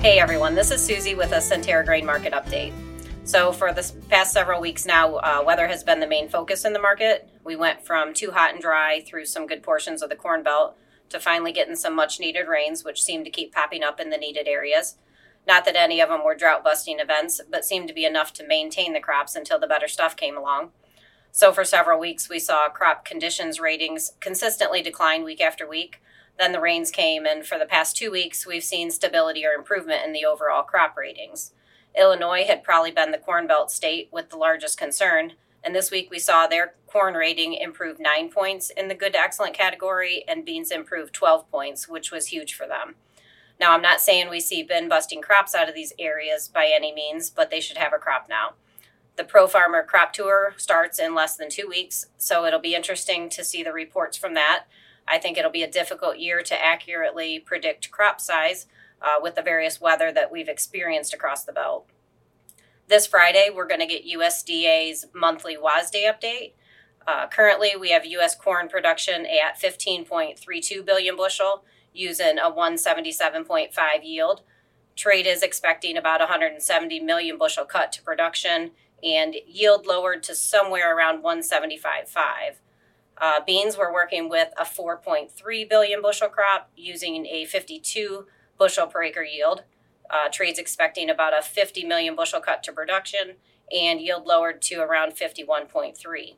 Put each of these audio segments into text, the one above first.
Hey everyone, this is Susie with a Centerra Grain Market Update. So, for the past several weeks now, uh, weather has been the main focus in the market. We went from too hot and dry through some good portions of the Corn Belt to finally getting some much needed rains, which seem to keep popping up in the needed areas. Not that any of them were drought busting events, but seemed to be enough to maintain the crops until the better stuff came along. So, for several weeks, we saw crop conditions ratings consistently decline week after week. Then the rains came, and for the past two weeks, we've seen stability or improvement in the overall crop ratings. Illinois had probably been the Corn Belt state with the largest concern, and this week we saw their corn rating improve nine points in the good to excellent category, and beans improved 12 points, which was huge for them. Now, I'm not saying we see bin busting crops out of these areas by any means, but they should have a crop now. The Pro Farmer Crop Tour starts in less than two weeks, so it'll be interesting to see the reports from that. I think it'll be a difficult year to accurately predict crop size uh, with the various weather that we've experienced across the belt. This Friday, we're going to get USDA's monthly WASDE update. Uh, currently, we have U.S. corn production at 15.32 billion bushel using a 177.5 yield. Trade is expecting about 170 million bushel cut to production and yield lowered to somewhere around 175.5. Uh, beans, we're working with a 4.3 billion bushel crop using a 52 bushel per acre yield. Uh, trade's expecting about a 50 million bushel cut to production and yield lowered to around 51.3.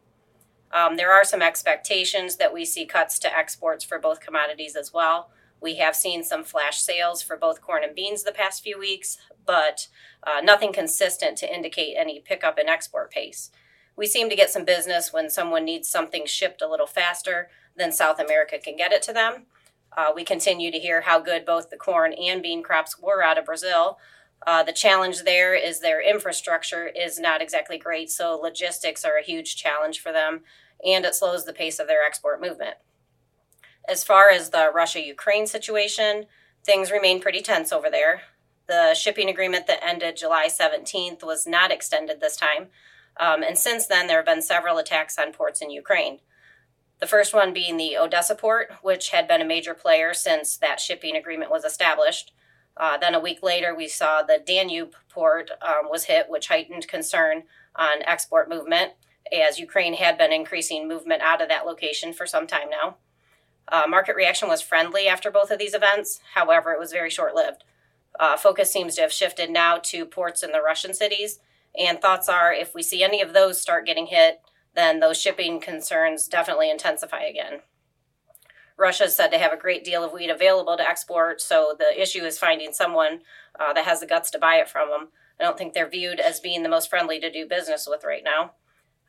Um, there are some expectations that we see cuts to exports for both commodities as well. We have seen some flash sales for both corn and beans the past few weeks, but uh, nothing consistent to indicate any pickup in export pace. We seem to get some business when someone needs something shipped a little faster than South America can get it to them. Uh, we continue to hear how good both the corn and bean crops were out of Brazil. Uh, the challenge there is their infrastructure is not exactly great, so logistics are a huge challenge for them, and it slows the pace of their export movement. As far as the Russia Ukraine situation, things remain pretty tense over there. The shipping agreement that ended July 17th was not extended this time, um, and since then there have been several attacks on ports in Ukraine. The first one being the Odessa port, which had been a major player since that shipping agreement was established. Uh, then a week later, we saw the Danube port um, was hit, which heightened concern on export movement, as Ukraine had been increasing movement out of that location for some time now. Uh, market reaction was friendly after both of these events, however, it was very short lived. Uh, focus seems to have shifted now to ports in the Russian cities, and thoughts are if we see any of those start getting hit, then those shipping concerns definitely intensify again. Russia is said to have a great deal of wheat available to export, so the issue is finding someone uh, that has the guts to buy it from them. I don't think they're viewed as being the most friendly to do business with right now.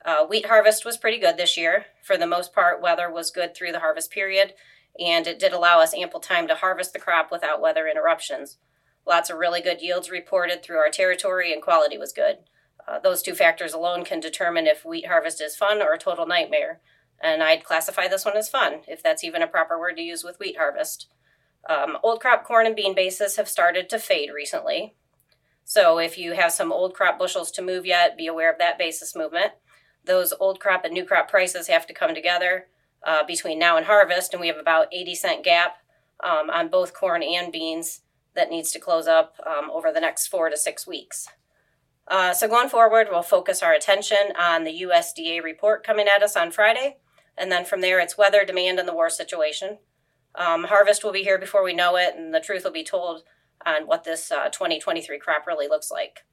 Uh, wheat harvest was pretty good this year. For the most part, weather was good through the harvest period, and it did allow us ample time to harvest the crop without weather interruptions. Lots of really good yields reported through our territory, and quality was good. Uh, those two factors alone can determine if wheat harvest is fun or a total nightmare. And I'd classify this one as fun, if that's even a proper word to use with wheat harvest. Um, old crop corn and bean bases have started to fade recently. So if you have some old crop bushels to move yet, be aware of that basis movement. Those old crop and new crop prices have to come together uh, between now and harvest, and we have about 80 cent gap um, on both corn and beans that needs to close up um, over the next four to six weeks. Uh, so going forward, we'll focus our attention on the USDA report coming at us on Friday, and then from there, it's weather, demand, and the war situation. Um, harvest will be here before we know it, and the truth will be told on what this uh, 2023 crop really looks like.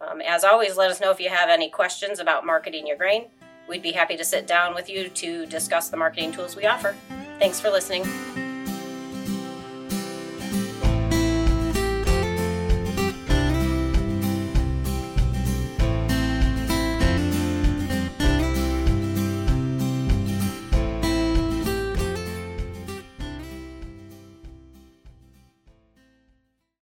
Um, as always, let us know if you have any questions about marketing your grain. We'd be happy to sit down with you to discuss the marketing tools we offer. Thanks for listening.